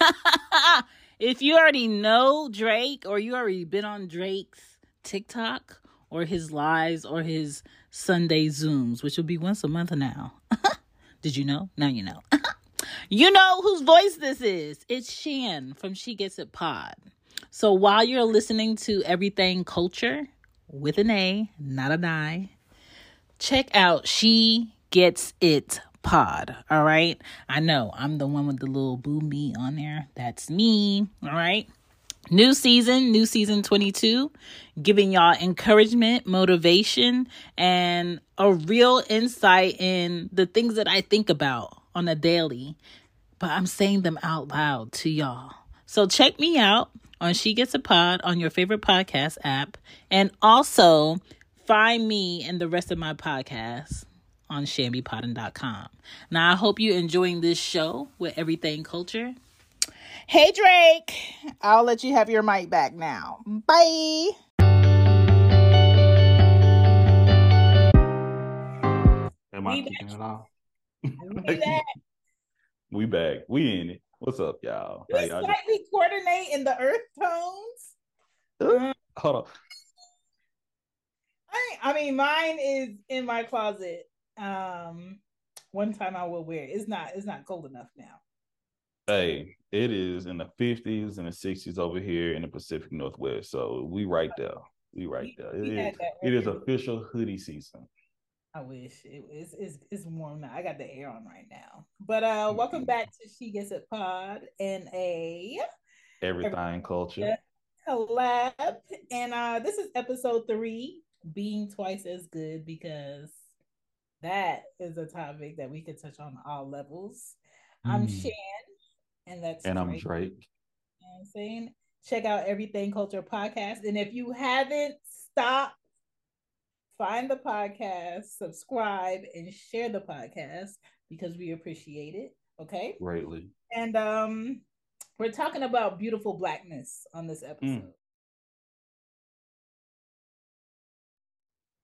if you already know Drake or you already been on Drake's TikTok or his lives or his Sunday Zooms, which will be once a month now. Did you know? Now you know. you know whose voice this is. It's Chan from She Gets It Pod. So while you're listening to Everythang Culture with an A, not an I, check out She Gets It Pod. All right. I know I'm the one with the little boom me on there. That's me. All right. New season, new season 22, giving y'all encouragement, motivation, and a real insight in the things that I think about on a daily, but I'm saying them out loud to y'all. So check me out on She Gets It Pod on your favorite podcast app, and also find me and the rest of my podcasts on chanbepoddin.com. Now, I hope you're enjoying this show with Everythang Culture. Hey, Drake. I'll let you have your mic back now. Bye. Am I kicking it off? we back. We in it. What's up, y'all? We y'all slightly just... coordinate in the earth tones. Uh, hold on. I, I mean, mine is in my closet. Um, one time I will wear it. It's not. It's not cold enough now. Hey, it is in the 50s and the 60s over here in the Pacific Northwest. So we right there. We right there. It is, it is official hoodie season. I wish it was it's, it's warm now. I got the air on right now. But uh welcome mm-hmm. back to She Gets It Pod and a everything culture collab. And uh this is episode three, being twice as good because that is a topic that we could touch on all levels. Mm. I'm Chan and that's and Drake. I'm Drake. You know I'm saying? Check out Everythang Culture Podcast. And if you haven't, stop, find the podcast, subscribe, and share the podcast because we appreciate it. Okay. Greatly. And um we're talking about beautiful blackness on this episode. Mm.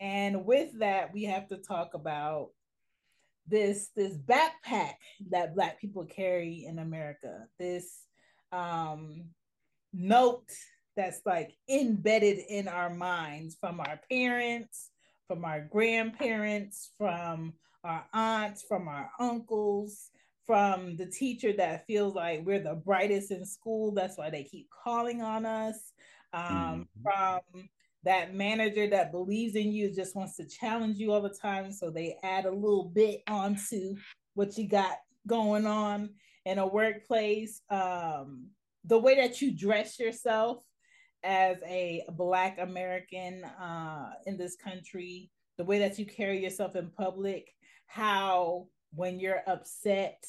And with that, we have to talk about this this backpack that black people carry in america. This um note that's like embedded in our minds from our parents from our grandparents from our aunts from our uncles from the teacher that feels like we're the brightest in school. That's why they keep calling on us. Um, mm-hmm. from that manager that believes in you just wants to challenge you all the time so they add a little bit onto what you got going on in a workplace. Um, the way that you dress yourself as a black american uh, in this country the way that you carry yourself in public how when you're upset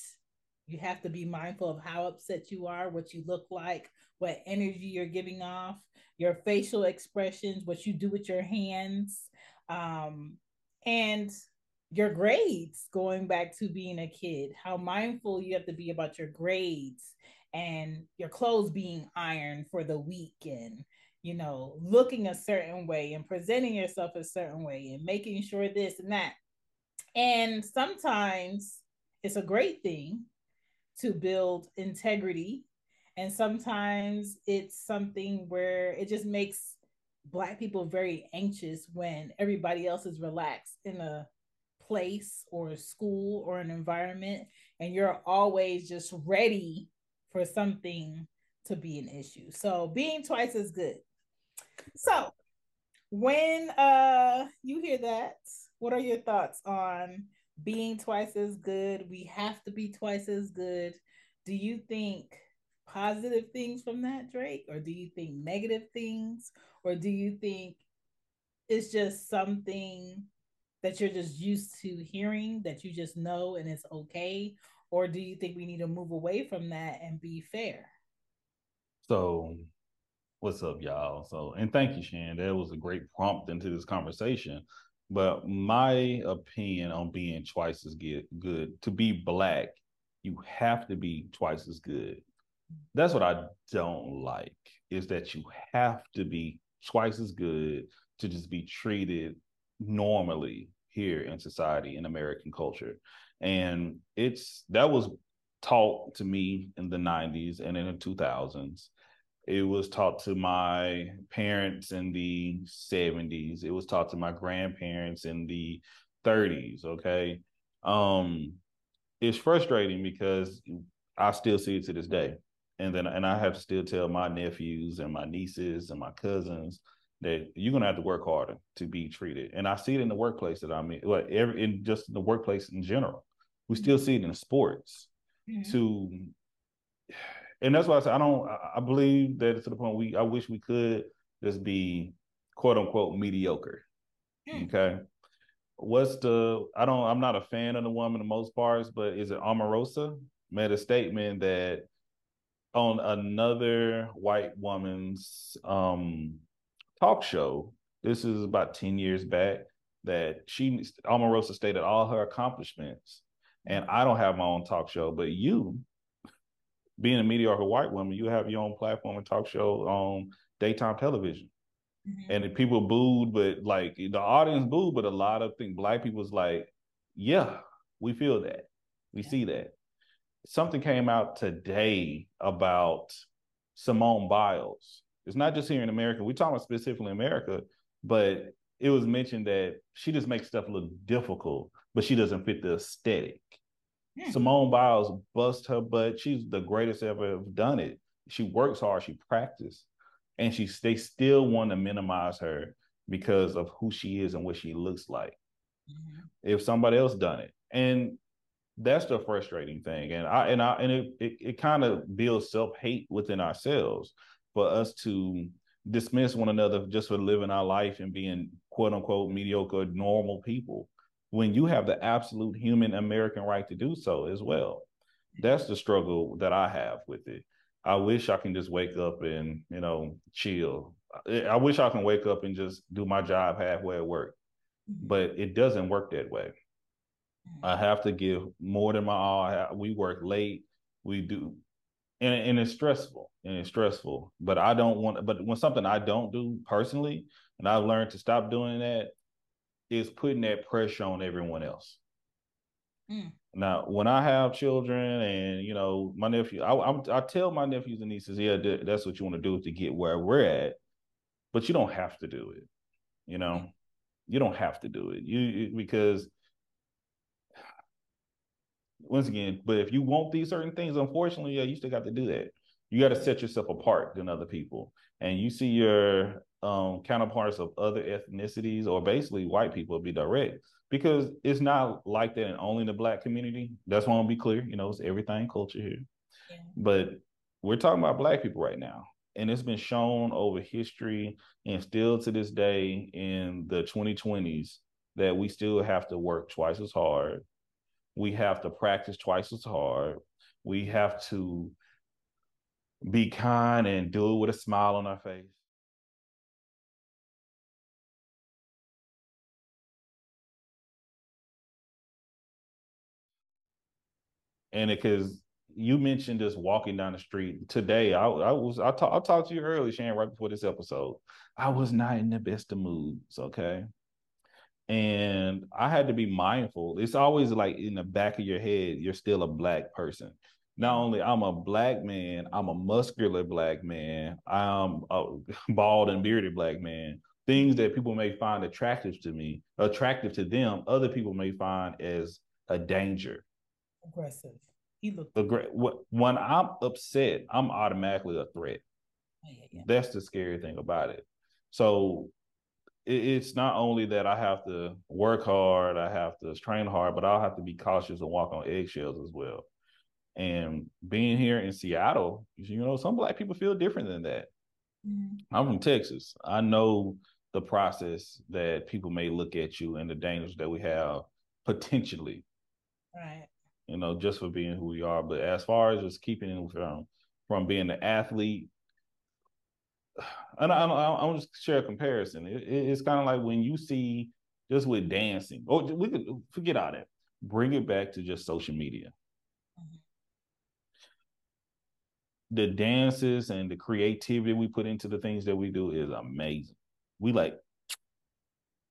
you have to be mindful of how upset you are what you look like what energy you're giving off your facial expressions, what you do with your hands, um, and your grades going back to being a kid, how mindful you have to be about your grades and your clothes being ironed for the week and you know looking a certain way and presenting yourself a certain way and making sure this and that. And sometimes it's a great thing to build integrity and sometimes it's something where it just makes black people very anxious when everybody else is relaxed in a place or a school or an environment and you're always just ready for something to be an issue. So being twice as good. So when uh you hear that what are your thoughts on being twice as good? We have to be twice as good. Do you think positive things from that, Drake? Or do you think negative things? Or do you think it's just something that you're just used to hearing that you just know and it's okay? Or do you think we need to move away from that and be fair? So, what's up, y'all? So, and thank you, Chan. That was a great prompt into this conversation. But my opinion on being twice as good, good to be black, you have to be twice as good that's what I don't like is that you have to be twice as good to just be treated normally here in society in American culture. And it's that was taught to me in the 90s and in the 2000s. It was taught to my parents in the 70s. It was taught to my grandparents in the 30s. Okay. Um, it's frustrating because I still see it to this day. And then and I have to still tell my nephews and my nieces and my cousins that you're gonna have to work harder to be treated. And I see it in the workplace that I'm in, like every in just the workplace in general. We still see it in sports. Mm-hmm. To and that's why I say I don't I believe that to the point we I wish we could just be quote unquote mediocre. Mm. Okay. What's the I don't I'm not a fan of the woman in most parts, but is it Omarosa made a statement that on another white woman's um talk show, this is about 10 years back, that she Omarosa stated all her accomplishments. And I don't have my own talk show, but you, being a mediocre white woman, you have your own platform and talk show on daytime television. Mm-hmm. And the people booed, but like the audience booed, but a lot of think black people's like, yeah, we feel that. We yeah. see that. Something came out today about Simone Biles it's not just here in America. We're talking specifically America, but it was mentioned that she just makes stuff look difficult, but she doesn't fit the aesthetic. Hmm. Simone Biles bust her butt. She's the greatest ever have done it. She works hard, she practices, and she they still want to minimize her because of who she is and what she looks like. Mm-hmm. If somebody else done it, and that's the frustrating thing, and I and I and it it, it kind of builds self hate within ourselves for us to dismiss one another just for living our life and being quote unquote mediocre normal people when you have the absolute human American right to do so as well. That's the struggle that I have with it. I wish I can just wake up and, you know, chill. I wish I can wake up and just do my job halfway at work, mm-hmm. but it doesn't work that way. I have to give more than my all. We work late. We do and, and it's stressful and it's stressful. But I don't want. But when something I don't do personally, and I've learned to stop doing that, is putting that pressure on everyone else. Mm. Now, when I have children, and you know, my nephew, I, I, I tell my nephews and nieces, yeah, that's what you want to do to get where we're at, but you don't have to do it. You know, you don't have to do it. You because once again, but if you want these certain things, unfortunately, yeah, you still got to do that. You got to set yourself apart than other people, and you see your um, counterparts of other ethnicities or basically white people be direct because it's not like that in only in the black community. That's why I want to be clear. You know, it's everything culture here, yeah. but we're talking about black people right now, and it's been shown over history and still to this day in the 2020s that we still have to work twice as hard we have to practice twice as hard. We have to be kind and do it with a smile on our face. And because you mentioned just walking down the street today, I, I was I, talk, I talked to you earlier, Chan, right before this episode. I was not in the best of moods. Okay, and I had to be mindful. It's always like in the back of your head, you're still a black person. Not only I'm a black man, I'm a muscular black man, I'm a bald and bearded black man. Things that people may find attractive to me, attractive to them, other people may find as a danger. Aggressive. He looked aggressive. When I'm upset, I'm automatically a threat. Yeah, yeah. That's the scary thing about it. So it's not only that I have to work hard, I have to train hard, but I'll have to be cautious and walk on eggshells as well. And being here in Seattle, you know, some black people feel different than that. Mm-hmm. I'm from Texas. I know the process that people may look at you and the dangers that we have potentially. Right. You know, just for being who we are. But as far as just keeping from from being an athlete and I, I, I want to share a comparison. It, it's kind of like when you see just with dancing. Oh, we could forget all that. Bring it back to just social media. Mm-hmm. The dances and the creativity we put into the things that we do is amazing. We like,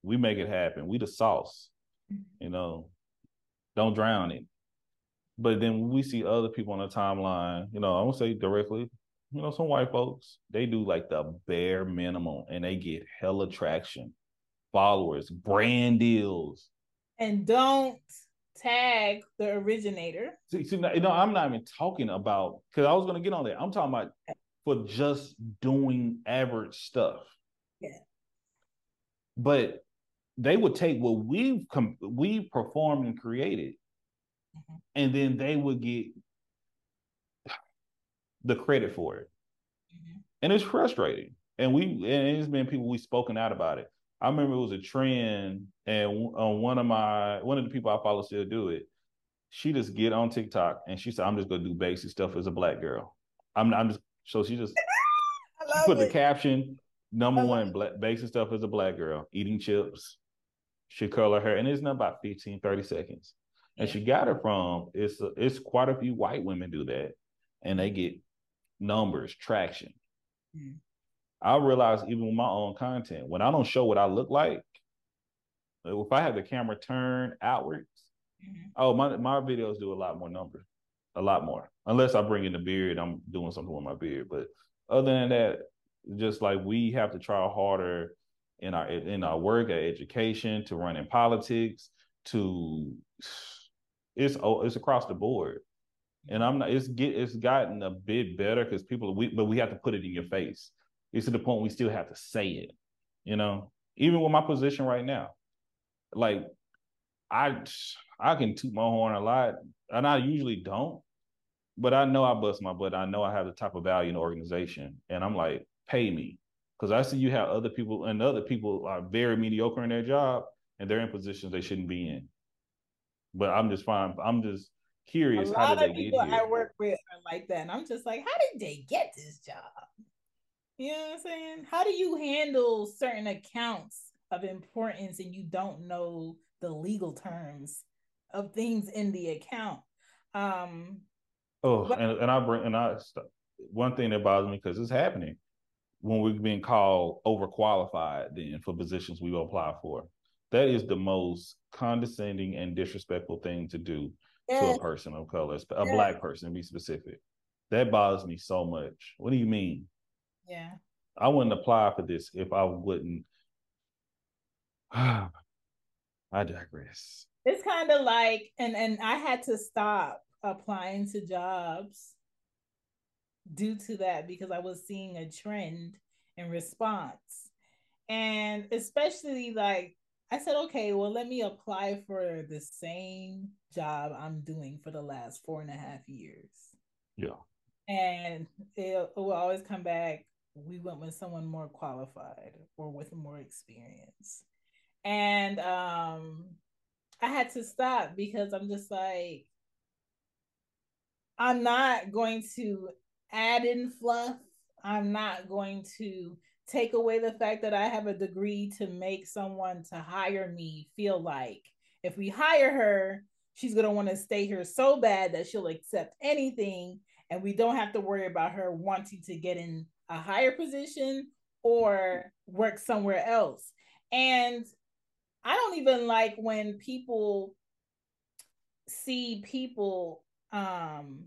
we make it happen. We the sauce. Mm-hmm. You know, don't drown it. But then we see other people on the timeline, you know, I won't say directly, you know, some white folks, they do like the bare minimum and they get hella traction, followers, brand deals. And don't tag the originator. See, see you know, I'm not even talking about because I was gonna get on that. I'm talking about for just doing average stuff. Yeah. But they would take what we've com- we performed and created, mm-hmm. and then they would get the credit for it. Mm-hmm. And it's frustrating. And we and it's been people we've spoken out about it. I remember it was a trend, and on one of my one of the people I follow still do it. She just get on TikTok and she said, "I'm just gonna do basic stuff as a black girl." I'm I'm just so she just she put it. the caption number one black basic stuff as a black girl eating chips. She curl her hair, and it's not about 15, 30 seconds. And she got it from it's a, it's quite a few white women do that, and they get numbers, traction. Mm. I realize even with my own content, when I don't show what I look like, if I have the camera turned outwards, mm-hmm. oh my my videos do a lot more numbers, a lot more. Unless I bring in the beard, I'm doing something with my beard. But other than that, just like we have to try harder in our in our work, our education, to run in politics, to it's oh, it's across the board. And I'm not. It's get. It's gotten a bit better because people. We but we have to put it in your face. It's to the point we still have to say it. You know, even with my position right now, like I I can toot my horn a lot, and I usually don't, but I know I bust my butt. I know I have the type of value in the organization, and I'm like, pay me, because I see you have other people, and other people are very mediocre in their job, and they're in positions they shouldn't be in. But I'm just fine. I'm just curious. A lot of people I work with are like that, and I'm just like, how did they get this job? You know what I'm saying? How do you handle certain accounts of importance and you don't know the legal terms of things in the account? Um Oh, but- and, and I bring and I one thing that bothers me because it's happening when we're being called overqualified then for positions we will apply for. That is the most condescending and disrespectful thing to do to a person of color, a black person to be specific. That bothers me so much. What do you mean? Yeah. I wouldn't apply for this if I wouldn't. I digress. It's kind of like, and and I had to stop applying to jobs due to that because I was seeing a trend in response. And especially like I said, okay, well, let me apply for the same job I'm doing for the last four and a half years. Yeah. And it, will always come back. We went with someone more qualified or with more experience. And um I had to stop because I'm just like, I'm not going to add in fluff. I'm not going to take away the fact that I have a degree to make someone to hire me feel like if we hire her, she's going to want to stay here so bad that she'll accept anything. And we don't have to worry about her wanting to get in a higher position or work somewhere else. And I don't even like when people see people um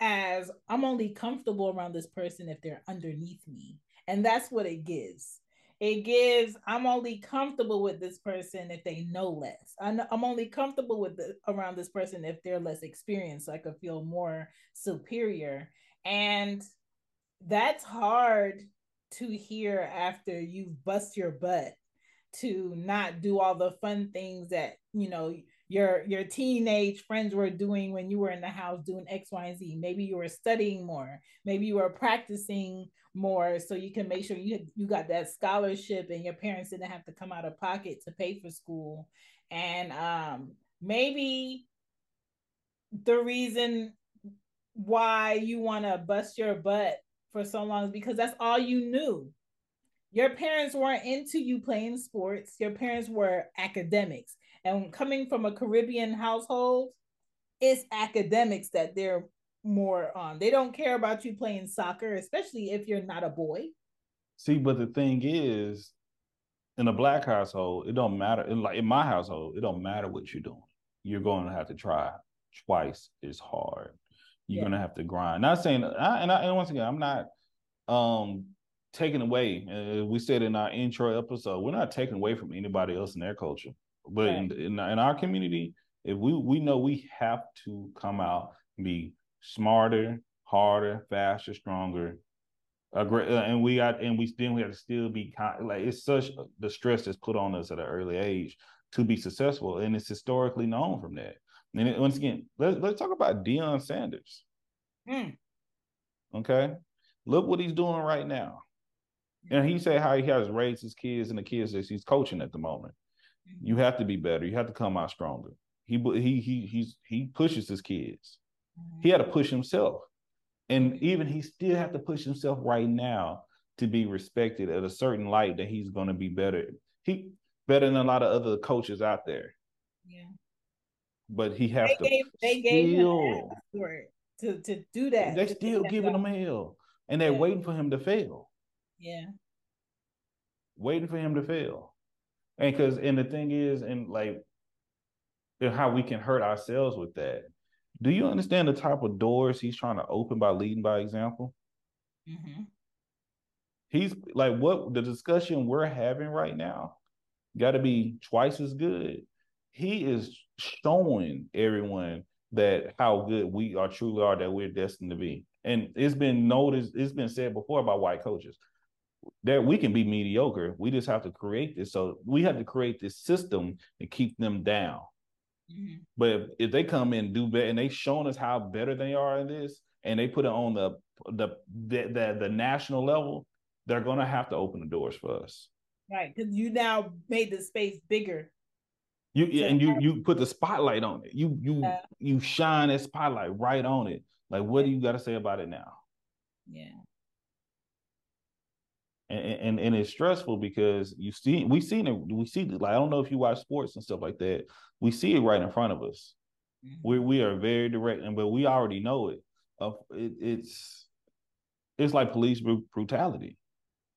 as I'm only comfortable around this person if they're underneath me. And that's what it gives. It gives, I'm only comfortable with this person if they know less. I'm, only comfortable with the, around this person if they're less experienced, so I could feel more superior. And that's hard to hear after you've bust your butt to not do all the fun things that, you know, your your teenage friends were doing when you were in the house doing X, Y, and Z. Maybe you were studying more. Maybe you were practicing more so you can make sure you you got that scholarship and your parents didn't have to come out of pocket to pay for school. And um, maybe the reason why you want to bust your butt for so long is because that's all you knew. Your parents weren't into you playing sports. Your parents were academics and coming from a Caribbean household, it's academics that they're more on. They don't care about you playing soccer, especially if you're not a boy. See, but the thing is, in a black household, it don't matter. In like in my household, it don't matter what you're doing. you're going to have to try twice as hard. You're Yeah. going to have to grind. Not saying, I, and, I, and once again, I'm not um taking away. Uh, we said in our intro episode, we're not taking away from anybody else in their culture, but in, in in our community, if we we know we have to come out and be smarter, harder, faster, stronger. A great, uh, and we got, and we then we have to still be kind. Like it's such the stress that's put on us at an early age to be successful, and it's historically known from that. And it, once again, let's let's talk about Deion Sanders. Mm. Okay, look what he's doing right now, and he said how he has raised his kids and the kids that he's coaching at the moment. You have to be better. You have to come out stronger. He he he he's he pushes his kids. He had to push himself. And even he still have to push himself right now to be respected at a certain light that he's going to be better. He better than a lot of other coaches out there. Yeah. But he has They to gave they gave him still, for it to to do that. they're still giving him hell. And they're Yeah. waiting for him to fail. Yeah. Waiting for him to fail. And because and the thing is, and like and how we can hurt ourselves with that. Do you understand the type of doors he's trying to open by leading by example? hmm He's like what the discussion we're having right now got to be twice as good. He is showing everyone that how good we are truly are that we're destined to be. And it's been noticed, it's been said before by white coaches that we can be mediocre. We just have to create this. So we have to create this system to keep them down. hmm But if, if they come in do better, and they showing us how better they are in this, and they put it on the the the the, the national level, they're gonna have to open the doors for us. Right, because you now made the space bigger. You So- and you you put the spotlight on it. You you Yeah. you shine that spotlight right on it. Like, what do you got to say about it now? Yeah. And, and and it's stressful because you see we seen it we see like I don't know if you watch sports and stuff like that. We see it right in front of us. Mhm. we we are very direct, and but we already know it. Of it, it's it's like police bru- brutality.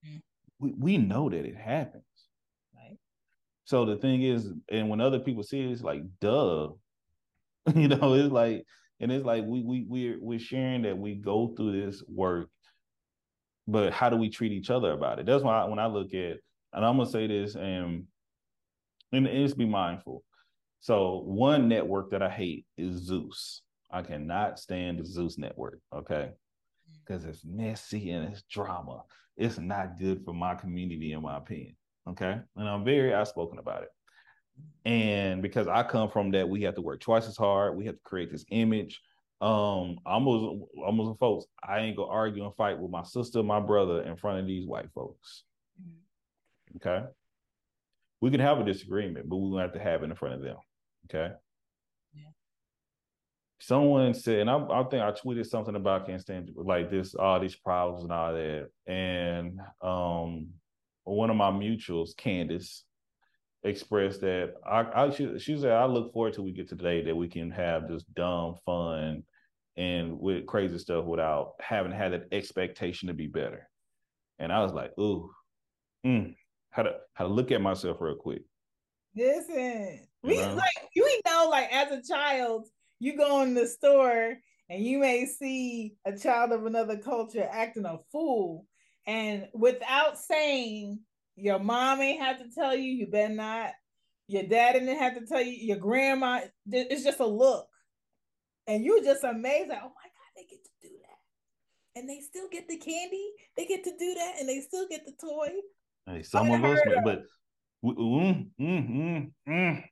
Mm. We we know that it happens. Right. So the thing is, and when other people see it, it's like, duh, you know, it's like, and it's like we we we're we're sharing that we go through this work, but how do we treat each other about it? That's why I, when I look at, and I'm gonna say this, and and just be mindful. So one network that I hate is Zeus. I cannot stand the Zeus network. Okay, because it's messy and it's drama. It's not good for my community, in my opinion. Okay, and I'm very outspoken about it. And because I come from that, we have to work twice as hard. We have to create this image. Um, almost, almost folks. I ain't gonna argue and fight with my sister, my brother, in front of these white folks. Mhm. Okay. We can have a disagreement, but we're gonna have to have it in front of them. Okay. Yeah. Someone said, and I, I think I tweeted something about can't stand like this, all these problems and all that. And um one of my mutuals, Candace, expressed that I, I she, she said, I look forward till we get to the day that we can have this dumb fun and with crazy stuff without having had that expectation to be better. And I was like, ooh, mm, how to how to look at myself real quick. Listen, You we know? like you know, like as a child, you go in the store and you may see a child of another culture acting a fool, and without saying, your mom ain't have to tell you, you better not. Your dad didn't have to tell you. Your grandma, it's just a look, and you just amazed, like, oh my god, they get to do that, and they still get the candy, they get to do that, and they still get the toy. Hey, some of us, of. but we, mm, mm, mm, mm.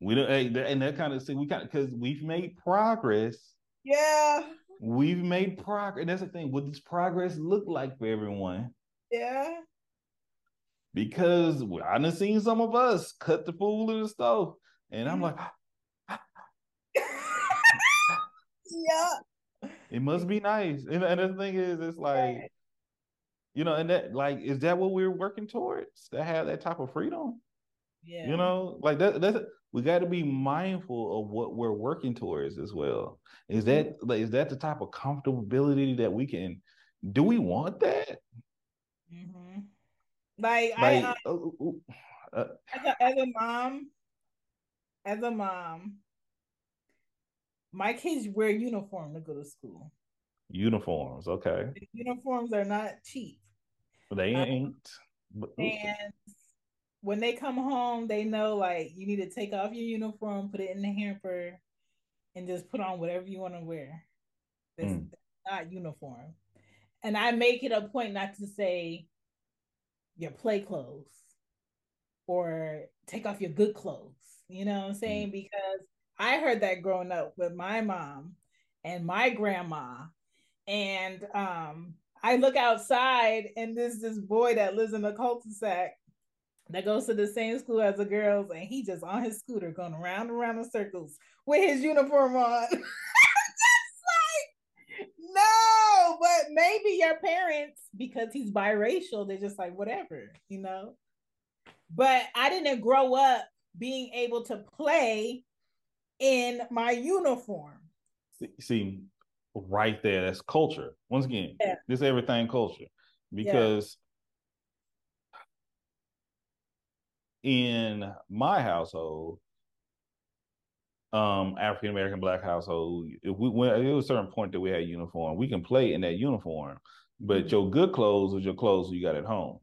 we don't. Hey, and that kind of see we kind of because we've made progress. Yeah, We've made progress. And that's the thing. What does progress look like for everyone? yeah. Because I done seen some of us cut the fool in the stove, and I'm like, yeah. it must be nice. And, and the thing is, it's like, you know, and that like, is that what we're working towards to have that type of freedom? Yeah. You know, like that. That's we got to be mindful of what we're working towards as well. Is that like is that the type of comfortability that we can? Do we want that? hmm Like, Like, I, uh, uh, uh, as, a, as a mom, as a mom, my kids wear uniform to go to school. Uniforms, okay. The uniforms are not cheap. They um, ain't. Um, and when they come home, they know like you need to take off your uniform, put it in the hamper, and just put on whatever you want to wear. That's, mm. not uniform. And I make it a point not to say your play clothes or take off your good clothes. You know what I'm saying? Mm. Because I heard that growing up with my mom and my grandma. And um, I look outside and there's this boy that lives in a cul-de-sac that goes to the same school as the girls, and he just on his scooter going around and around in circles with his uniform on. just like, no, but maybe your parents, because he's biracial, they're just like, whatever, you know. But I didn't grow up being able to play in my uniform. See, right there, that's culture. Once again, yeah. this everything culture. Because yeah. in my household, um, African American black household, if we went it was a certain point that we had uniform, we can play in that uniform, but mm-hmm. your good clothes was your clothes you got at home.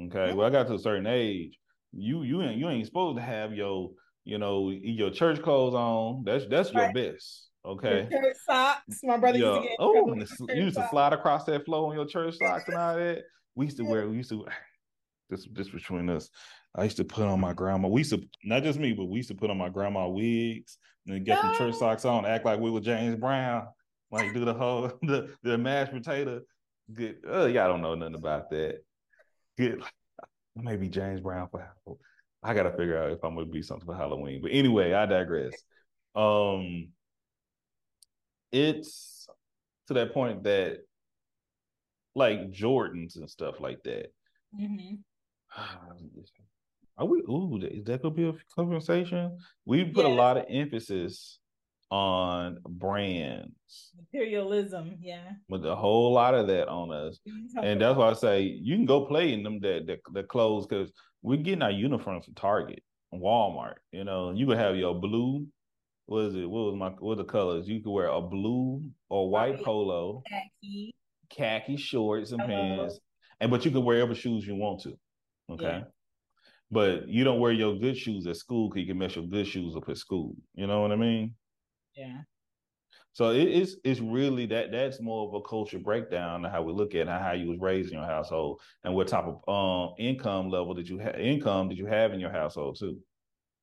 Okay. Mm-hmm. Well, I got to a certain age, you you ain't you ain't supposed to have your you know, your church clothes on. That's that's your best. Okay. Your church socks. My brother used to get. Oh, you used to slide across that floor on your church socks and all that. We used to wear. We used to. This this between us. I used to put on my grandma. We used to not just me, but we used to put on my grandma wigs and get no. some church socks on, act like we were James Brown, like do the whole the, the mashed potato. Good. Oh, uh, y'all don't know nothing about that. Good. Maybe James Brown for I gotta figure out if I'm gonna be something for Halloween. But anyway, I digress. Um it's to that point that like Jordans and stuff like that. Mm-hmm. Are we ooh, is that gonna be a conversation? We put yeah. a lot of emphasis on brands. Materialism, yeah. With a whole lot of that on us. And that's why I say you can go play in them that the, the clothes because we're getting our uniforms from Target, Walmart. You know, you could have your blue. What is it? What was my what the colors? You could wear a blue or white right. polo, khaki, khaki shorts and pants, and but you can wear whatever shoes you want to. Okay. Yeah. But you don't wear your good shoes at school because you can mess your good shoes up at school. You know what I mean? Yeah. So it is it's really that that's more of a culture breakdown of how we look at how you was raised in your household and what type of um income level did you have income did you have in your household too.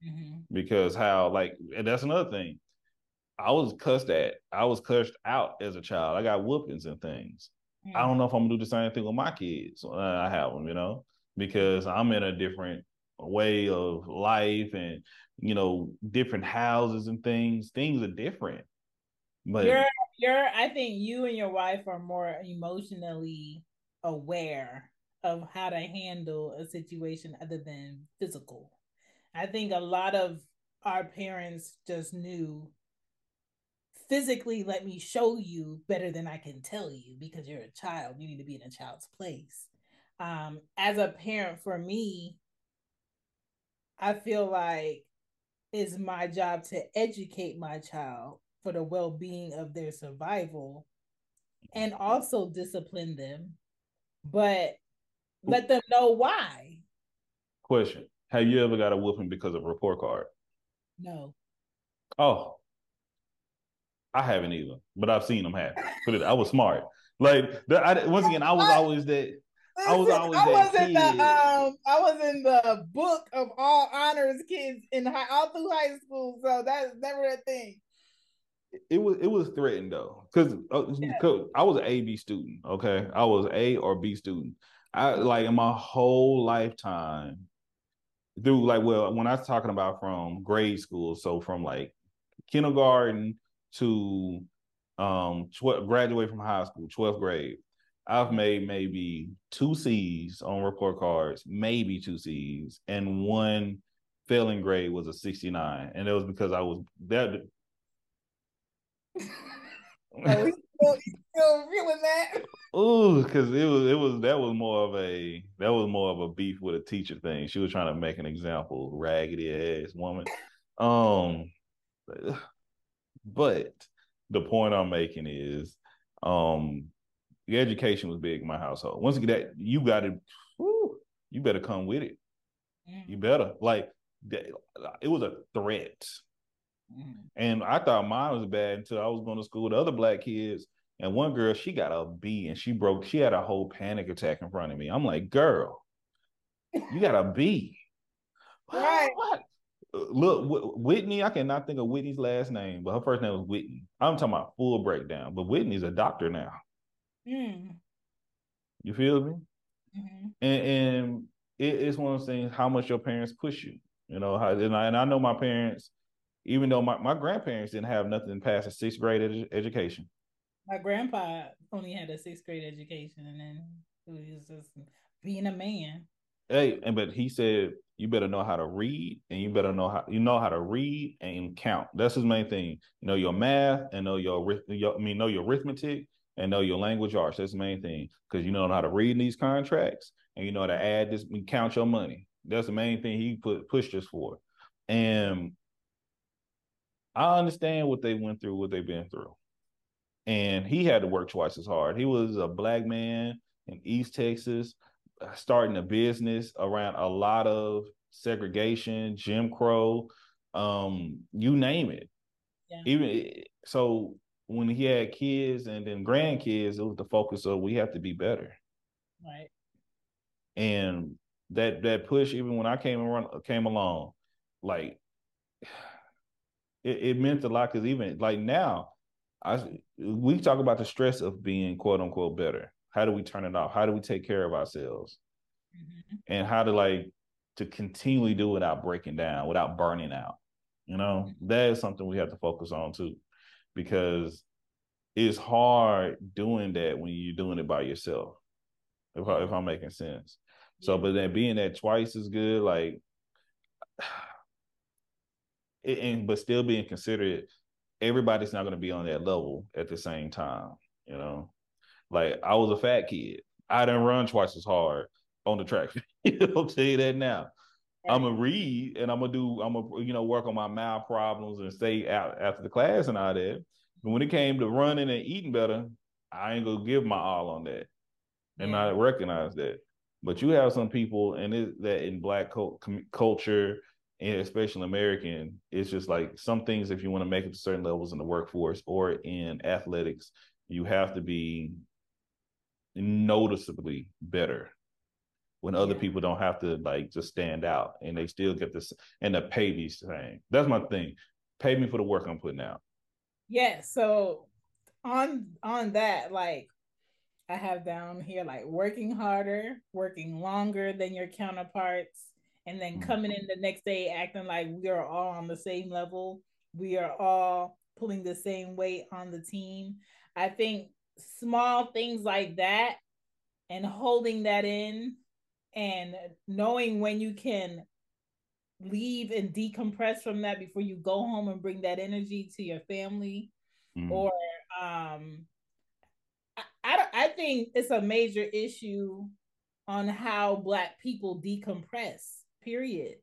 Mm-hmm. Because how like and that's another thing. I was cussed at. I was cussed out as a child. I got whoopings and things. Mm-hmm. I don't know if I'm gonna do the same thing with my kids. I have them, you know, because I'm in a different way of life and you know different houses and things. Things are different but you're you're I think you and your wife are more emotionally aware of how to handle a situation other than physical. I think a lot of our parents just knew physically let me show you better than I can tell you because you're a child. You need to be in a child's place. Um, as a parent, for me, I feel like it's my job to educate my child for the well-being of their survival and mm-hmm. also discipline them but let them know why. Question have you ever got a whooping because of a report card? No. Oh. I haven't either but i've seen them happen. I was smart. Like I, once again i was always that I was always I was in the um I was in the book of all honors kids in high all through high school, so that's never a thing it was it was threatened though because uh, I was an A B student. Okay, I was A or B student. I like in my whole lifetime through like well when I was talking about from grade school, so from like kindergarten to um tw- graduate from high school, twelfth grade. I've made maybe two C's on report cards, maybe two C's, and one failing grade was a 69. And it was because I was that oh, he's still, still feeling that. Ooh, because it was it was that was more of a that was more of a beef with a teacher thing. She was trying to make an example, raggedy ass woman. Um, but the point I'm making is, um, education was big in my household. Once you get that, you got to, you better come with it. Mm. You better like it was a threat. Mm. And I thought mine was bad until I was going to school with other black kids. And one girl, she got a B and she broke, she had a whole panic attack in front of me. I'm like, girl, you got a B. Right. What? Look, Whitney, I cannot think of Whitney's last name, but her first name was Whitney. I'm talking about full breakdown, but Whitney's a doctor now. Mm. You feel me? Mm-hmm. And, and it, it's one of those things how much your parents push you. You know, how, and, I, and I know my parents, even though my, my grandparents didn't have nothing past a sixth grade ed- education. My grandpa only had a sixth grade education, and then he was just being a man. Hey, and but he said you better know how to read, and you better know how you know how to read and count. That's his main thing. You know your math and know your, your I mean know your arithmetic and know your language arts. That's the main thing because you know how to read these contracts and you know how to add this and count your money. That's the main thing he put pushed us for. And I understand what they went through, what they've been through. And he had to work twice as hard. He was a black man in East Texas, uh, starting a business around a lot of segregation, Jim Crow, um, you name it. Yeah. Even so, when he had kids and then grandkids, it was the focus of we have to be better. Right. And that that push, even when I came around came along, like it, it meant a lot because even like now, I we talk about the stress of being quote unquote better. How do we turn it off? How do we take care of ourselves? Mm-hmm. And how to like to continually do without breaking down, without burning out. You know, mm-hmm. that is something we have to focus on too because it's hard doing that when you're doing it by yourself. If I, if I'm making sense. So, but then being that twice is good, like, and but still being considerate. Everybody's not going to be on that level at the same time. You know, like I was a fat kid. I didn't run twice as hard on the track. I'll tell you that now. I'm gonna read and I'm gonna do. I'm gonna you know work on my mouth problems and stay out after the class and all that. But when it came to running and eating better, I ain't gonna give my all on that, and yeah. I recognize that. But you have some people, and it, that in black culture, and especially American, it's just like some things. If you want to make it to certain levels in the workforce or in athletics, you have to be noticeably better when other people don't have to like just stand out and they still get this and the pay these things. That's my thing. Pay me for the work I'm putting out. Yeah. So on on that, like I have down here like working harder, working longer than your counterparts, and then mm. coming in the next day acting like we are all on the same level. We are all pulling the same weight on the team. I think small things like that and holding that in and knowing when you can leave and decompress from that before you go home and bring that energy to your family mm. or um I, I, I think it's a major issue on how black people decompress period.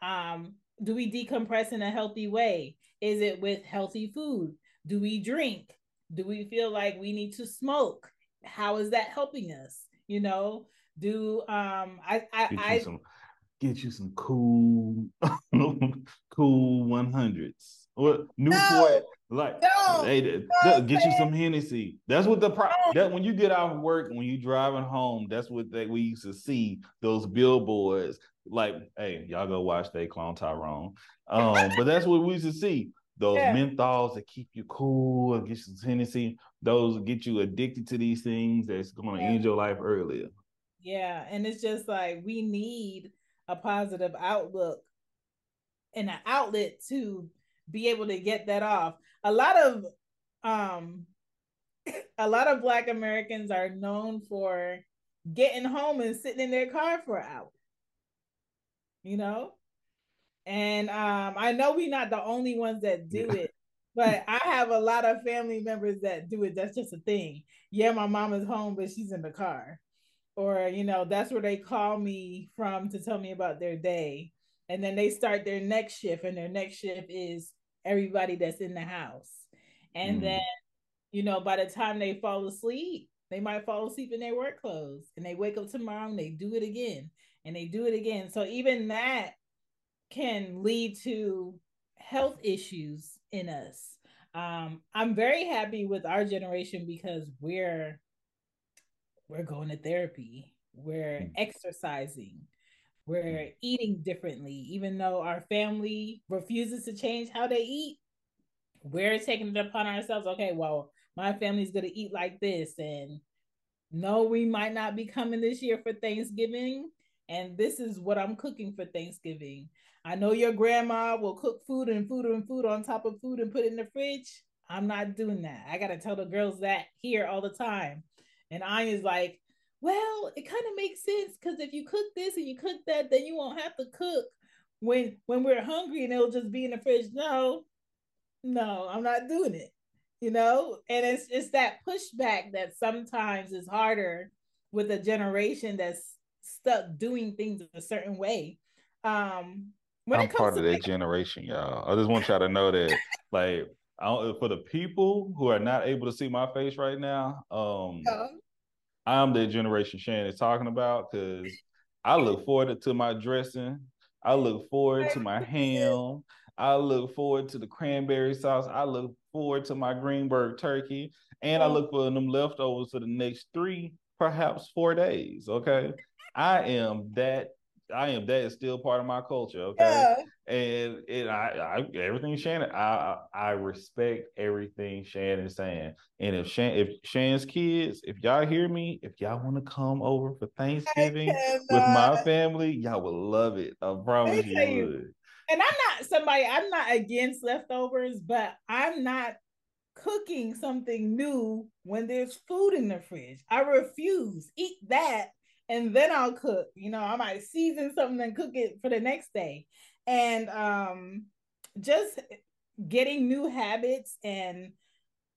Um do we decompress in a healthy way? Is it with healthy food? Do we drink? Do we feel like we need to smoke? How is that helping us you know do um i i, get I some get you some cool, Kool one hundreds or Newport. No, like, no, hey, no, get you some Hennessy. That's what the pro- that when you get out of work, when you driving home, that's what that we used to see those billboards. Like, hey, y'all go watch they clone Tyrone. Um, but that's what we used to see. Those yeah. menthols that keep you cool and get you some Hennessy. Those get you addicted to these things that's going to yeah. end your life earlier. Yeah, and it's just like we need a positive outlook and an outlet to be able to get that off. A lot of um a lot of black Americans are known for getting home and sitting in their car for an hour. You know? And um I know we're not the only ones that do yeah. it, but I have a lot of family members that do it. That's just a thing. Yeah, my mom is home, but she's in the car or you know that's where they call me from to tell me about their day and then they start their next shift, and their next shift is everybody that's in the house. And mm. then, you know, by the time they fall asleep, they might fall asleep in their work clothes and they wake up tomorrow and they do it again and they do it again. So even that can lead to health issues in us. Um, I'm very happy with our generation because we're we're going to therapy, we're mm. exercising, we're eating differently, even though our family refuses to change how they eat. We're taking it upon ourselves. Okay, well, my family's gonna eat like this, and no, we might not be coming this year for Thanksgiving, and this is what I'm cooking for Thanksgiving. I know your grandma will cook food and food and food on top of food and put it in the fridge. I'm not doing that. I gotta tell the girls that here all the time. And I Anya's like, well, it kind of makes sense because if you cook this and you cook that, then you won't have to cook when when we're hungry and it'll just be in the fridge. No, no, I'm not doing it. You know, and it's it's that pushback that sometimes is harder with a generation that's stuck doing things a certain way. Um, when I'm part of that like- generation, y'all. I just want y'all to know that, like, for the people who are not able to see my face right now, um, uh-huh. I'm the generation Chan is talking about because I look forward to my dressing. I look forward to my ham. I look forward to the cranberry sauce. I look forward to my Greenberg turkey. And I look for them leftovers for the next three, perhaps four days. Okay. I am that I am that is still part of my culture. Okay. Yeah. And it I, I everything Shannon, I I respect everything Shannon's saying. And if Chan if Shannon's kids, if y'all hear me, if y'all want to come over for Thanksgiving with my family, y'all would love it. I promise you, you would. And I'm not somebody, I'm not against leftovers, but I'm not cooking something new when there's food in the fridge. I refuse. Eat that and then I'll cook. You know, I might season something and cook it for the next day. And um just getting new habits and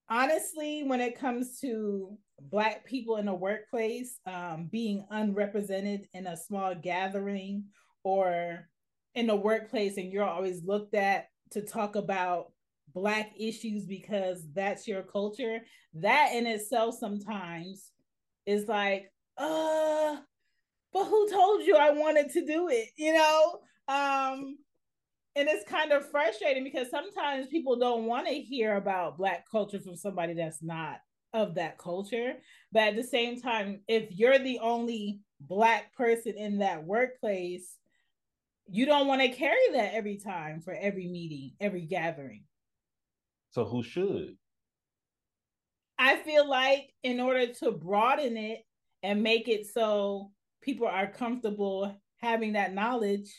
honestly when it comes to black people in a workplace um, being unrepresented in a small gathering or in the workplace and you're always looked at to talk about black issues because that's your culture that in itself sometimes is like uh, but who told you I wanted to do it? You know? Um, and it's kind of frustrating because sometimes people don't want to hear about black culture from somebody that's not of that culture. But at the same time, if you're the only black person in that workplace, you don't want to carry that every time for every meeting, every gathering. So who should? I feel like in order to broaden it, and make it so people are comfortable having that knowledge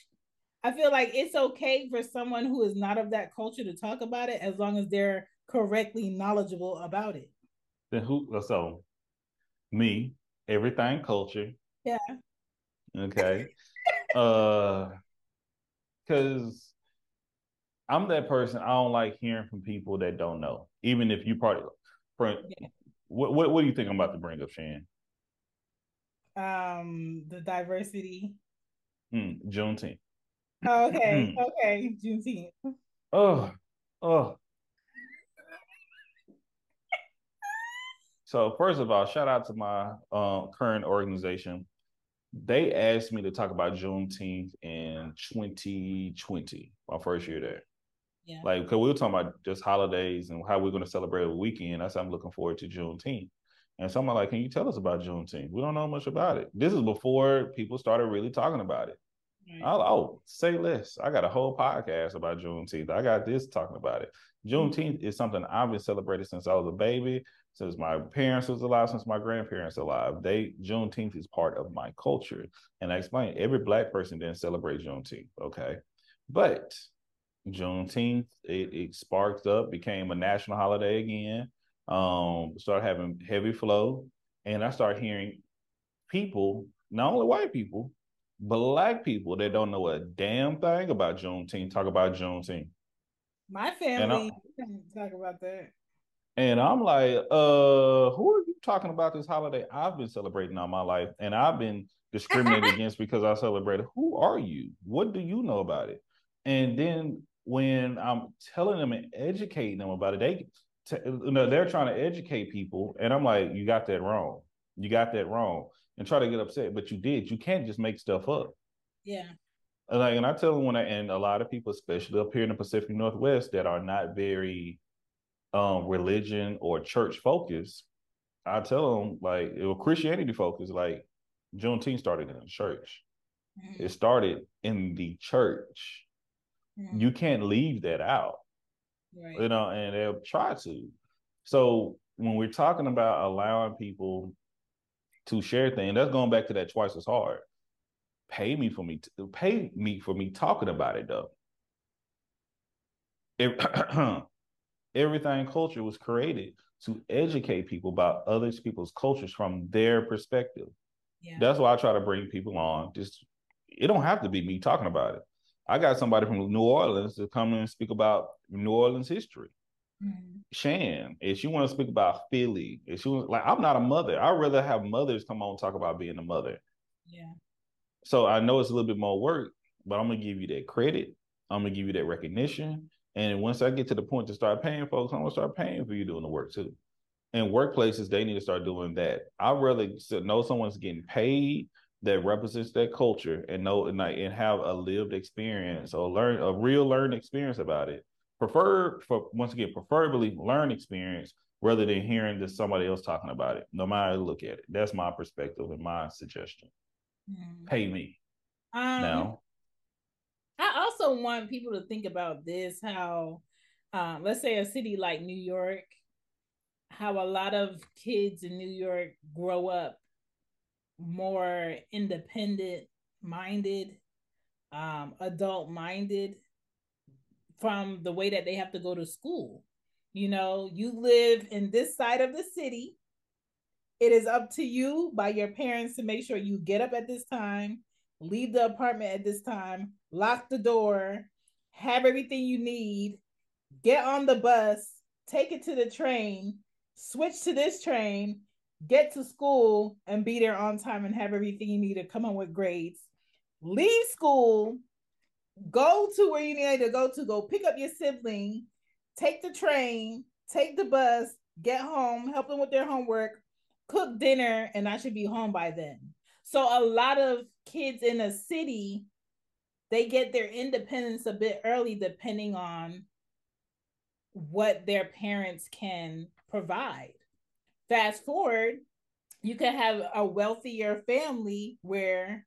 i feel like it's okay for someone who is not of that culture to talk about it as long as they're correctly knowledgeable about it then who so me everythang culture yeah okay uh because i'm that person i don't like hearing from people that don't know even if you part of yeah. what, what what do you think i'm about to bring up Chan? Um the diversity? Mm, Juneteenth. Oh, okay, hmm. okay, Juneteenth. Oh, oh. so first of all, shout out to my um, current organization. They asked me to talk about Juneteenth in 2020, my first year there. Yeah. Like, because we were talking about just holidays and how we're going to celebrate a weekend. I said I'm looking forward to Juneteenth. And someone like, can you tell us about Juneteenth? We don't know much about it. This is before people started really talking about it. Right. I'll, I'll, say less. I got a whole podcast about Juneteenth. I got this talking about it. Mm-hmm. Juneteenth is something I've been celebrating since I was a baby, since my parents was alive, since my grandparents alive. They Juneteenth is part of my culture. And I explained every black person didn't celebrate Juneteenth. Okay. But Juneteenth, it, it sparked up, became a national holiday again um, started having heavy flow, and I start hearing people, not only white people, black people that don't know a damn thing about Juneteenth talk about Juneteenth. My family talk about that. And I'm like, uh, who are you talking about this holiday I've been celebrating all my life and I've been discriminated against because I celebrated? Who are you? What do you know about it? And then when I'm telling them and educating them about it, they t- you know, they're trying to educate people, and I'm like, you got that wrong. You got that wrong, and try to get upset, but you did. You can't just make stuff up. Yeah. And like, and I tell them when I, and a lot of people, especially up here in the Pacific Northwest, that are not very um religion or church focused, I tell them like, it was Christianity focused, like Juneteenth started in the church. Mm-hmm. It started in the church. Mm-hmm. You can't leave that out. Right. You know, and they'll try to. So when we're talking about allowing people to share things, that's going back to that twice as hard. Pay me for me, to, pay me for me talking about it though. Everythang culture was created to educate people about other people's cultures from their perspective. Yeah. That's why I try to bring people on. Just it don't have to be me talking about it. I got somebody from New Orleans to come and speak about New Orleans history. Mm-hmm. Chan, if she want to speak about Philly, if she was like, I'm not a mother. I'd rather have mothers come on talk about being a mother. Yeah. So I know it's a little bit more work, but I'm gonna give you that credit. I'm gonna give you that recognition. And once I get to the point to start paying folks, I'm gonna start paying for you doing the work too. And workplaces, they need to start doing that. I'd rather know someone's getting paid that represents that culture and know and, and have a lived experience or learn a real learned experience about it. Prefer for once again, preferably learn experience rather than hearing just somebody else talking about it. No matter look at it. That's my perspective and my suggestion. Mm. Pay me. Um, now. I also want people to think about this how um, let's say a city like New York, how a lot of kids in New York grow up more independent minded, um, adult minded from the way that they have to go to school. You know, you live in this side of the city. It is up to you by your parents to make sure you get up at this time, leave the apartment at this time, lock the door, have everything you need, get on the bus, take it to the train, switch to this train, get to school and be there on time and have everything you need to come on with grades. Leave school, go to where you need to go to, go pick up your sibling, take the train, take the bus, get home, help them with their homework, cook dinner, and I should be home by then. So a lot of kids in a city, they get their independence a bit early depending on what their parents can provide. Fast forward, you can have a wealthier family where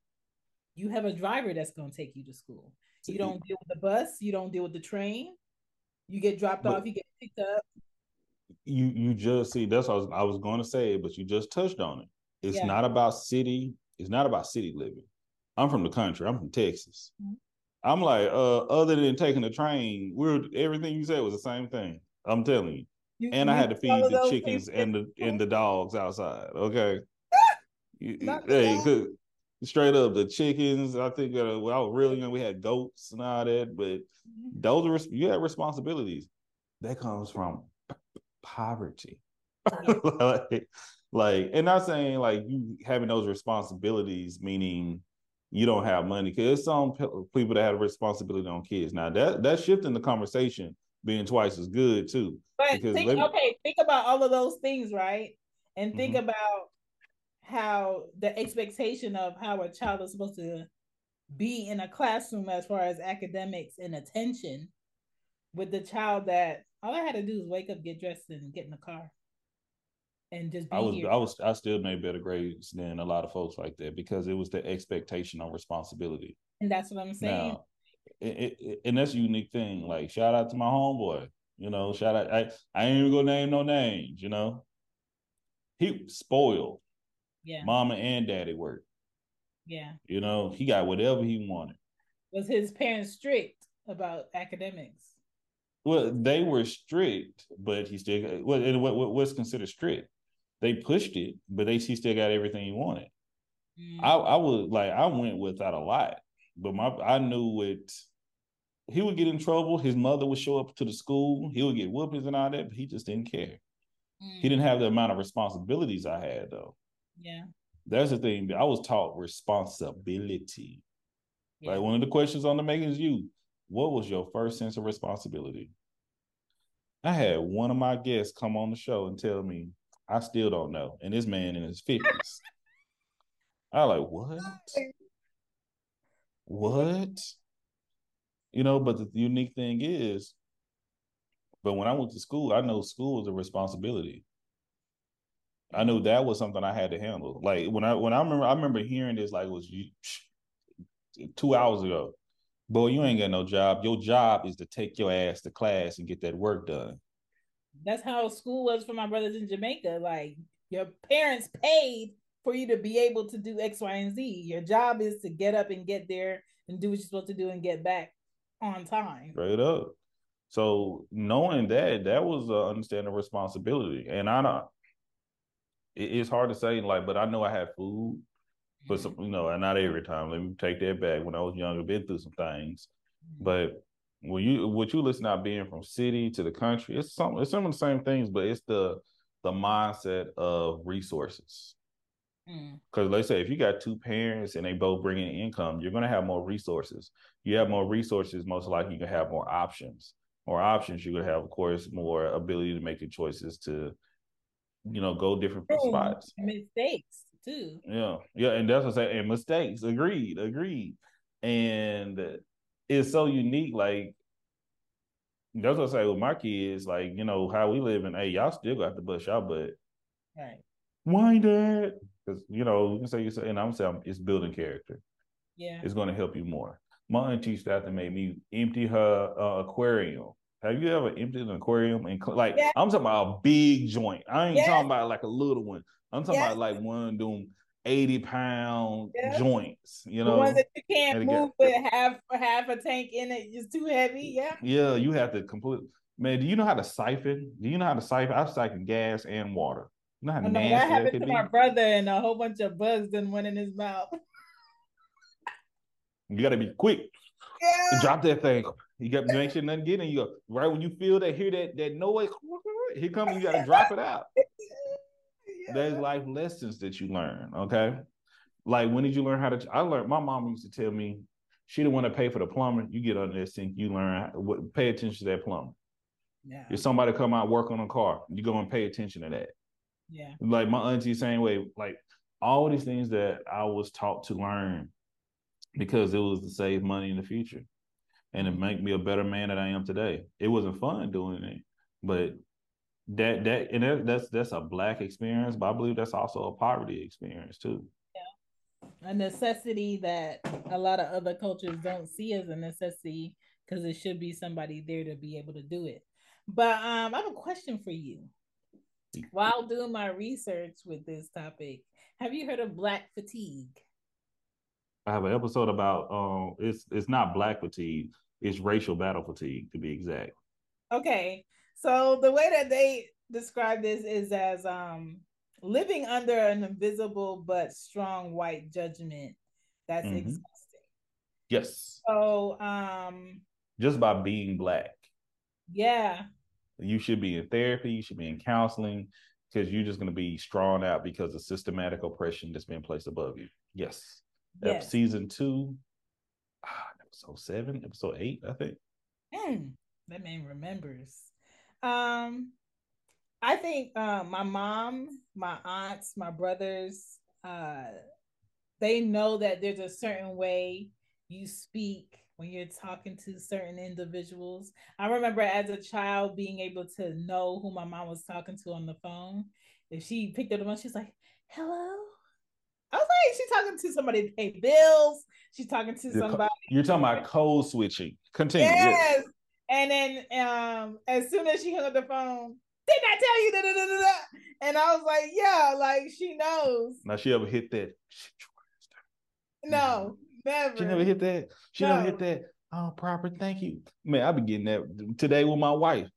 you have a driver that's going to take you to school. You don't deal with the bus, you don't deal with the train. You get dropped but off, you get picked up. You you just see that's what I was, I was going to say, but you just touched on it. It's yeah. not about city. It's not about city living. I'm from the country. I'm from Texas. Mm-hmm. I'm like, uh, other than taking the train, we're everything you said was the same thing. I'm telling you. You, and you I had to feed the chickens and the and the dogs outside. Okay. hey, straight up the chickens. I think uh, when I was really young, we had goats and all that. But mm-hmm. those are you have responsibilities. That comes from p- poverty. like, like, and not saying like you having those responsibilities, meaning you don't have money. Because some people that have responsibility on kids. Now that that shifting the conversation being twice as good too. But think, okay, think about all of those things, right? And think mm-hmm. about how the expectation of how a child is supposed to be in a classroom as far as academics and attention with the child that all I had to do is wake up, get dressed, and get in the car. And just I was here. I was I still made better grades than a lot of folks like that because it was the expectation on responsibility. And that's what I'm saying. Now, it, it, and that's a unique thing. Like shout out to my homeboy. You know, shout out. I, I ain't even gonna name no names. You know, he spoiled. Yeah. Mama and daddy worked. Yeah. You know, he got whatever he wanted. Was his parents strict about academics? Well, they were strict, but he still what what what's considered strict. They pushed it, but they he still got everything he wanted. Mm. I I would like I went without a lot but my I knew it. He would get in trouble. His mother would show up to the school. He would get whoopings and all that, but he just didn't care. Mm. He didn't have the amount of responsibilities I had though. Yeah. That's the thing. I was taught responsibility. Yeah. Like one of the questions on the Megan's You, what was your first sense of responsibility? I had one of my guests come on the show and tell me, I still don't know. And this man in his 50s. I like, what? What? You know, but the unique thing is, but when I went to school, I know school was a responsibility. I knew that was something I had to handle. Like when I when I remember I remember hearing this like it was two hours ago. Boy, you ain't got no job. Your job is to take your ass to class and get that work done. That's how school was for my brothers in Jamaica. Like your parents paid for you to be able to do X, Y, and Z. Your job is to get up and get there and do what you're supposed to do and get back on time. Straight up. So knowing that, that was a understanding responsibility. And I know it's hard to say, like, but I know I had food. But some, you know, and not every time. Let me take that back. When I was younger, been through some things. Mm-hmm. But when you what you listen out being from city to the country, it's some it's some of the same things, but it's the the mindset of resources. Because mm. they say if you got two parents and they both bring in income, you're going to have more resources. You have more resources, most likely you can have more options. More options, you could have, of course, more ability to make the choices to, you know, go different spots. Mistakes too. Yeah, yeah, and that's what I say. And mistakes, agreed, agreed. And it's so unique. Like that's what I say with my kids. Like you know how we live, and hey, y'all still got to bust y'all butt. Right. Why that? Because you know you can say you say, and I'm saying it's building character. Yeah. It's going to help you more. My auntie to make me empty her uh, aquarium. Have you ever emptied an aquarium and like yeah. I'm talking about a big joint. I ain't yeah. talking about like a little one. I'm talking yeah. about like one of them 80 pound joints, you know. The ones that you can't move with half half a tank in it, just too heavy. Yeah. Yeah, you have to complete man, do you know how to siphon? Do you know how to siphon? I've siphoned gas and water. You know how nasty that happened to be? my brother and a whole bunch of bugs then went in his mouth. you gotta be quick. Yeah. Drop that thing. You got to make sure nothing get in. You right when you feel that, hear that that noise. Here comes. You got to drop it out. Yeah. There's life lessons that you learn. Okay, like when did you learn how to? I learned. My mom used to tell me she didn't want to pay for the plumber. You get under that sink. You learn what. Pay attention to that plumber. Yeah. If somebody come out work on a car, you go and pay attention to that. Yeah. Like my auntie, same way. Like all these things that I was taught to learn because it was to save money in the future and to make me a better man that I am today. It wasn't fun doing it, but that that and that, that's that's a black experience, but I believe that's also a poverty experience too. Yeah, a necessity that a lot of other cultures don't see as a necessity because it should be somebody there to be able to do it. But um, I have a question for you. While doing my research with this topic, have you heard of black fatigue? I have an episode about um it's it's not black fatigue, it's racial battle fatigue to be exact. Okay. So the way that they describe this is as um living under an invisible but strong white judgment that's mm-hmm. exhausting. Yes. So um just by being black. Yeah. You should be in therapy, you should be in counseling because you're just going to be strong out because of systematic oppression that's being placed above you. Yes. yes. Season two, ah, episode seven, episode eight, I think. Mm, that man remembers. Um, I think uh, my mom, my aunts, my brothers, uh, they know that there's a certain way you speak when you're talking to certain individuals. I remember as a child being able to know who my mom was talking to on the phone. If she picked up the phone, she's like, "Hello." I was like, she's talking to somebody to pay bills. She's talking to somebody. You're talking about code switching. Continue. Yes. yes. And then um, as soon as she hung up the phone, didn't I tell you? Da, da, da, da, And I was like, yeah, like she knows. Now she ever hit that? No, never. She never hit that. She no. never hit that. Oh, proper. Thank you, man. I be getting that today with my wife.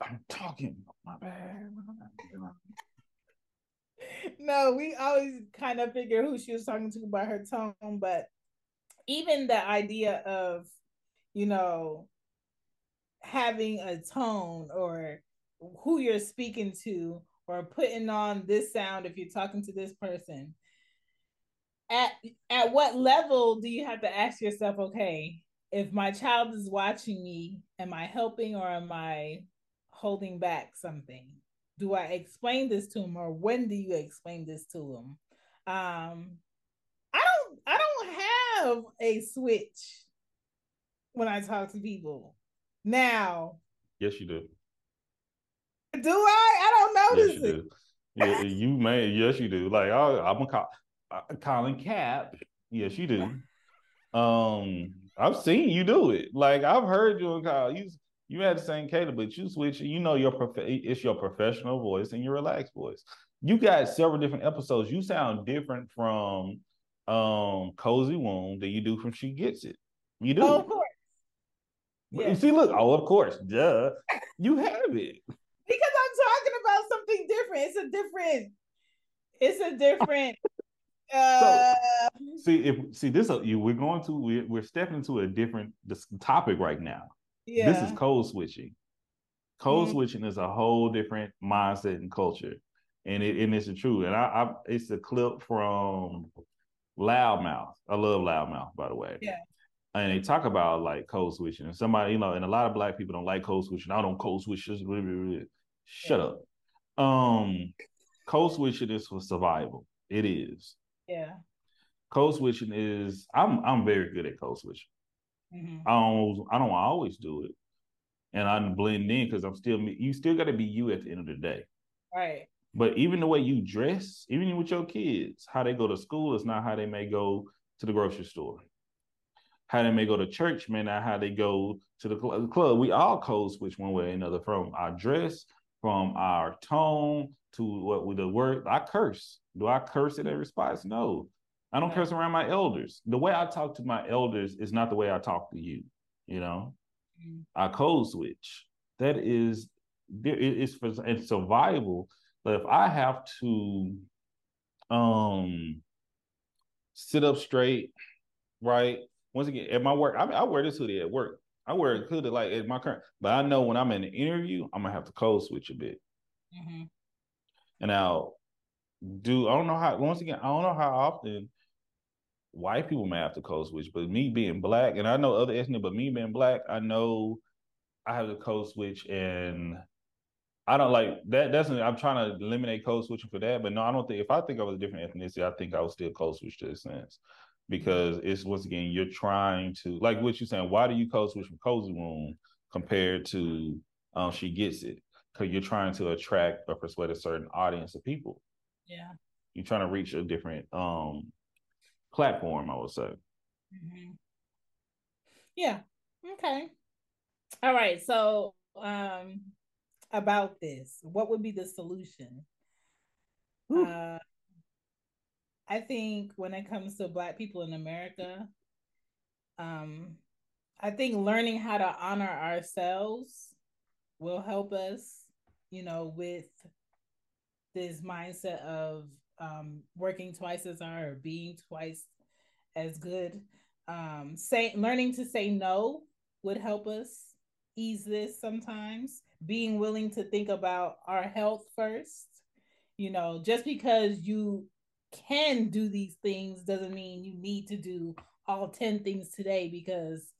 I'm talking. My bad. no, we always kind of figure who she was talking to by her tone, but even the idea of, you know, having a tone or who you're speaking to or putting on this sound if you're talking to this person at at what level do you have to ask yourself okay if my child is watching me am i helping or am i holding back something do i explain this to him or when do you explain this to him um i don't i don't have a switch when i talk to people now yes you do do I? I don't notice yes, it. Yeah, you may. Yes, you do. Like I, I'm a call, uh, Colin Cap. Yes, you do. Um, I've seen you do it. Like I've heard you call. You you had the same Caleb, but you switch. You know your prof- It's your professional voice and your relaxed voice. You got several different episodes. You sound different from um Cozy Womb than you do from She Gets It. You do. Oh, of course. Yeah. See, look. Oh, of course. Duh. You have it because I'm talking about something different. It's a different. It's a different. Uh, so, see if see this uh, you we're going to we're, we're stepping into a different this topic right now. Yeah. This is code switching. Code mm-hmm. switching is a whole different mindset and culture, and it and it's true. And I, I it's a clip from Loudmouth. I love Loudmouth, by the way. Yeah and they talk about like code switching. And somebody, you know, and a lot of black people don't like code switching. I don't code switch. Just shut yeah. up. Um, code switching is for survival. It is. Yeah. Code switching is. I'm I'm very good at code switching. Mm-hmm. I don't I don't always do it, and I blend in because I'm still you. Still got to be you at the end of the day. Right. But even the way you dress, even with your kids, how they go to school is not how they may go to the grocery store how they may go to church may not how they go to the club. We all code switch one way or another from our dress, from our tone to what we the word. I curse. Do I curse at every spot? No. I don't curse around my elders. The way I talk to my elders is not the way I talk to you. You know, mm-hmm. I code switch. That is, it's for it's survival. But if I have to, um, sit up straight, right, once again, at my work, I, mean, I wear this hoodie at work. I wear a hoodie like at my current, but I know when I'm in an interview, I'm gonna have to code switch a bit. Mm-hmm. And now, do I don't know how. Once again, I don't know how often white people may have to code switch, but me being black, and I know other ethnic, but me being black, I know I have to code switch, and I don't like that. That's I'm trying to eliminate code switching for that, but no, I don't think if I think I was a different ethnicity, I think I would still code switch to a sense because it's once again you're trying to like what you're saying. Why do you code switch from cozy womb compared to um, she gets it? Because you're trying to attract or persuade a certain audience of people. Yeah, you're trying to reach a different um platform. I would say. Mm-hmm. Yeah. Okay. All right. So um about this, what would be the solution? Uh, I think when it comes to Black people in America, um, I think learning how to honor ourselves will help us, you know, with this mindset of um, working twice as hard or being twice as good. Um, say learning to say no would help us ease this sometimes. Being willing to think about our health first. You know, just because you can do these things doesn't mean you need to do all 10 things today because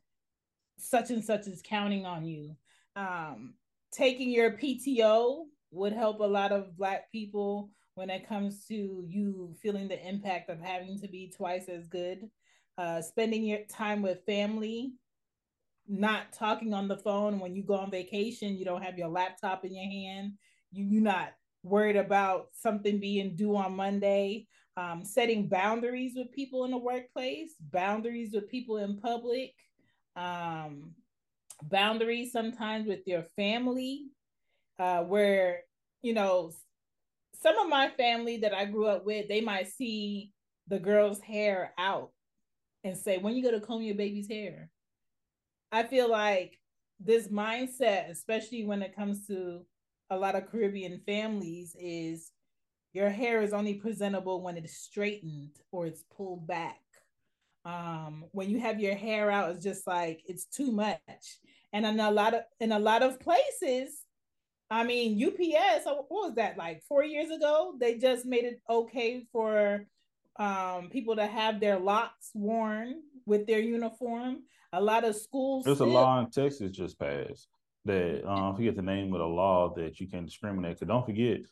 such and such is counting on you. Um, taking your PTO would help a lot of Black people when it comes to you feeling the impact of having to be twice as good. Uh, spending your time with family, not talking on the phone when you go on vacation, you don't have your laptop in your hand, you, you're not worried about something being due on Monday um, setting boundaries with people in the workplace, boundaries with people in public, um, boundaries sometimes with your family, uh, where, you know, some of my family that I grew up with, they might see the girl's hair out and say, when you go to comb your baby's hair. I feel like this mindset, especially when it comes to a lot of Caribbean families, is your hair is only presentable when it's straightened or it's pulled back. Um, when you have your hair out, it's just like it's too much. And in a lot of in a lot of places, I mean, UPS, what was that like four years ago? They just made it okay for um, people to have their locks worn with their uniform. A lot of schools. There's still... a law in Texas just passed that uh, I forget the name of the law that you can discriminate. Because don't forget,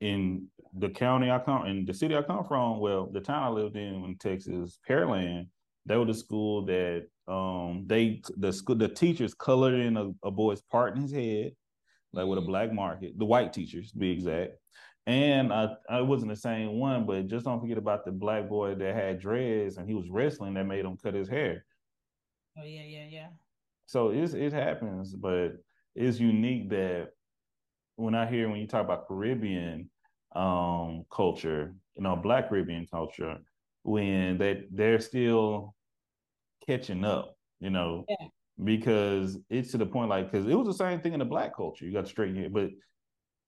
in the county I come in the city I come from, well, the town I lived in in Texas, Pearland, they were the school that um they the school the teachers colored in a, a boy's part in his head, like with a black market, the white teachers to be exact. And I, I wasn't the same one, but just don't forget about the black boy that had dreads and he was wrestling that made him cut his hair. Oh yeah, yeah, yeah. So it's it happens, but it's unique that when I hear when you talk about Caribbean um culture, you know, black Caribbean culture, when they they're still catching up, you know, yeah. Because it's to the point like because it was the same thing in the black culture. You got to straighten it, but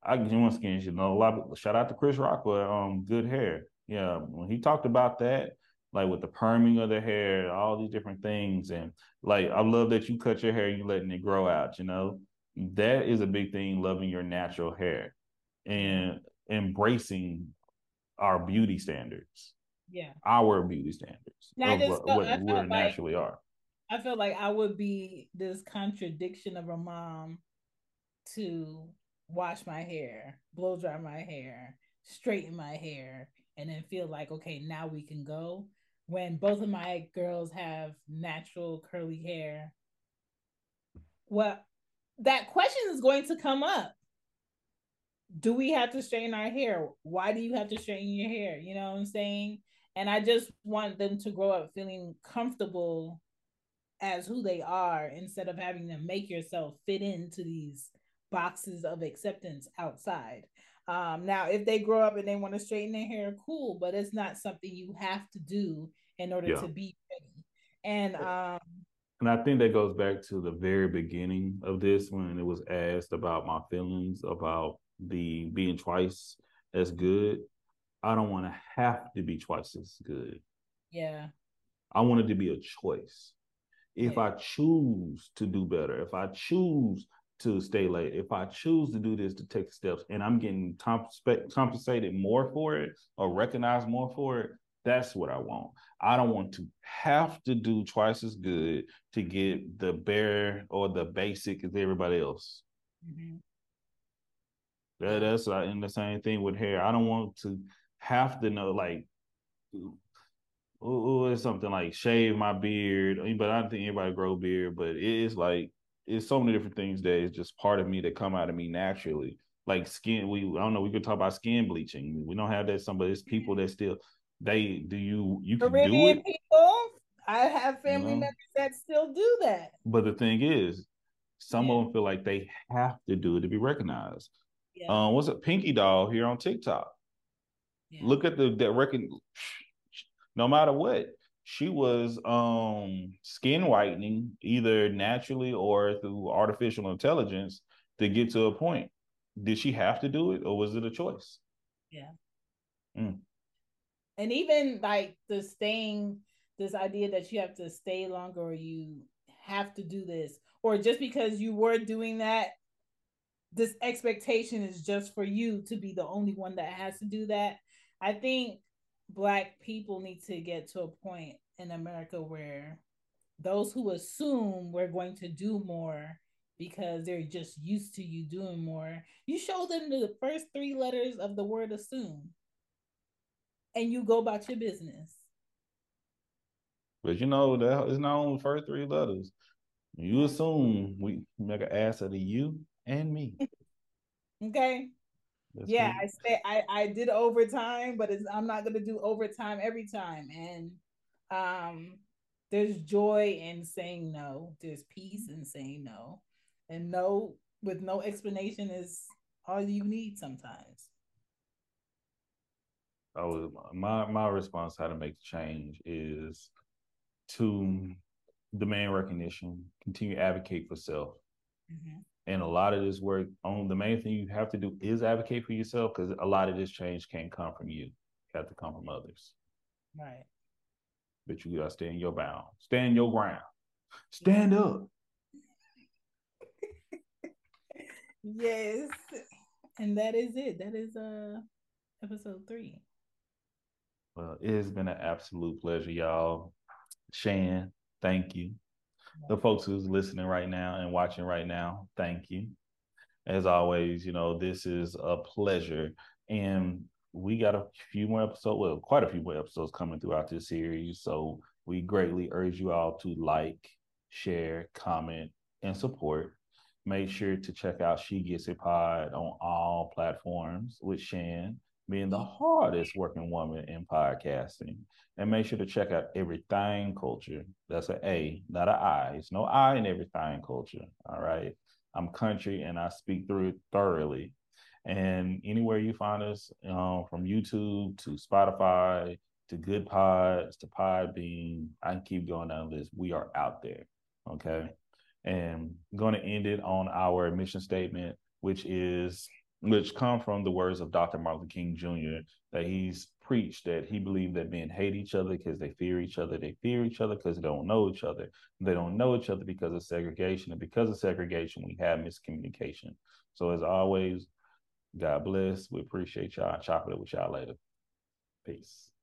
I once again, you know, a lot. Of, shout out to Chris Rock for um good hair. Yeah, when he talked about that, like with the perming of the hair, all these different things, and like I love that you cut your hair, you letting it grow out. You know, that is a big thing. Loving your natural hair and embracing our beauty standards. Yeah, our beauty standards. Now, what, what we like, naturally are. I feel like I would be this contradiction of a mom to wash my hair, blow dry my hair, straighten my hair, and then feel like, okay, now we can go. When both of my girls have natural curly hair, well, that question is going to come up. Do we have to straighten our hair? Why do you have to straighten your hair? You know what I'm saying? And I just want them to grow up feeling comfortable as who they are instead of having to make yourself fit into these boxes of acceptance outside. Um, now, if they grow up and they want to straighten their hair, cool, but it's not something you have to do in order yeah. to be ready. And um, and I think that goes back to the very beginning of this when it was asked about my feelings about the being twice as good. I don't want to have to be twice as good. Yeah. I want it to be a choice. If yeah. I choose to do better, if I choose to stay late. If I choose to do this to take steps and I'm getting compensated more for it or recognized more for it, that's what I want. I don't want to have to do twice as good to get the bare or the basic as everybody else. Mm-hmm. That, that's uh, and the same thing with hair. I don't want to have to know like it's something like shave my beard. But I don't think anybody grow beard, but it is like it's so many different things that is just part of me that come out of me naturally. Like skin, we I don't know. We could talk about skin bleaching. We don't have that. Some, but it's people that still they do you you can Caribbean do it. People, I have family you know? members that still do that. But the thing is, some yeah. of them feel like they have to do it to be recognized. Yeah. Um, what's a Pinky Doll here on TikTok? Yeah. Look at the that reckon. No matter what, she was um skin whitening either naturally or through artificial intelligence to get to a point. Did she have to do it or was it a choice? Yeah. Mm. And even like the staying this idea that you have to stay longer or you have to do this or just because you were doing that this expectation is just for you to be the only one that has to do that. I think black people need to get to a point in America where those who assume we're going to do more because they're just used to you doing more, you show them the first three letters of the word assume and you go about your business. But you know that it's not only first three letters. You assume we make an ass of you and me. okay. That's yeah, I say I I did overtime, but I'm not gonna do overtime every time. And um, there's joy in saying no. There's peace in saying no, and no with no explanation is all you need sometimes. I was my my response how to make the change is to demand recognition, continue to advocate for self. Mm-hmm. And a lot of this work on the main thing you have to do is advocate for yourself because a lot of this change can't come from you. You have to come from others. Right. But you gotta stand your bound. Stand your ground. Stand up. Yes. And that is it. That is uh episode three. Well, it has been an absolute pleasure, y'all. Chan, thank you. The folks who's listening right now and watching right now, thank you. As always, you know, this is a pleasure. And we got a few more episodes, well, quite a few more episodes coming throughout this series. So we greatly urge you all to like, share, comment, and support. Make sure to check out She Gets It Pod on all platforms with Chan being the hardest working woman in podcasting. And make sure to check out Everythang Culture. That's an A, not an I. It's no I in Everythang Culture. All right. I'm country and I speak through it thoroughly. And anywhere you find us, um, from YouTube to Spotify to Goodpods to Podbean, I can keep going down the list. We are out there. Okay. And I'm going to end it on our mission statement, which is which come from the words of Dr. Martin King Jr. that he's preached that he believed that men hate each other because they fear each other. They fear each other because they don't know each other. They don't know each other because of segregation. And because of segregation, we have miscommunication. So as always, God bless. We appreciate y'all. Chop it up with y'all later. Peace.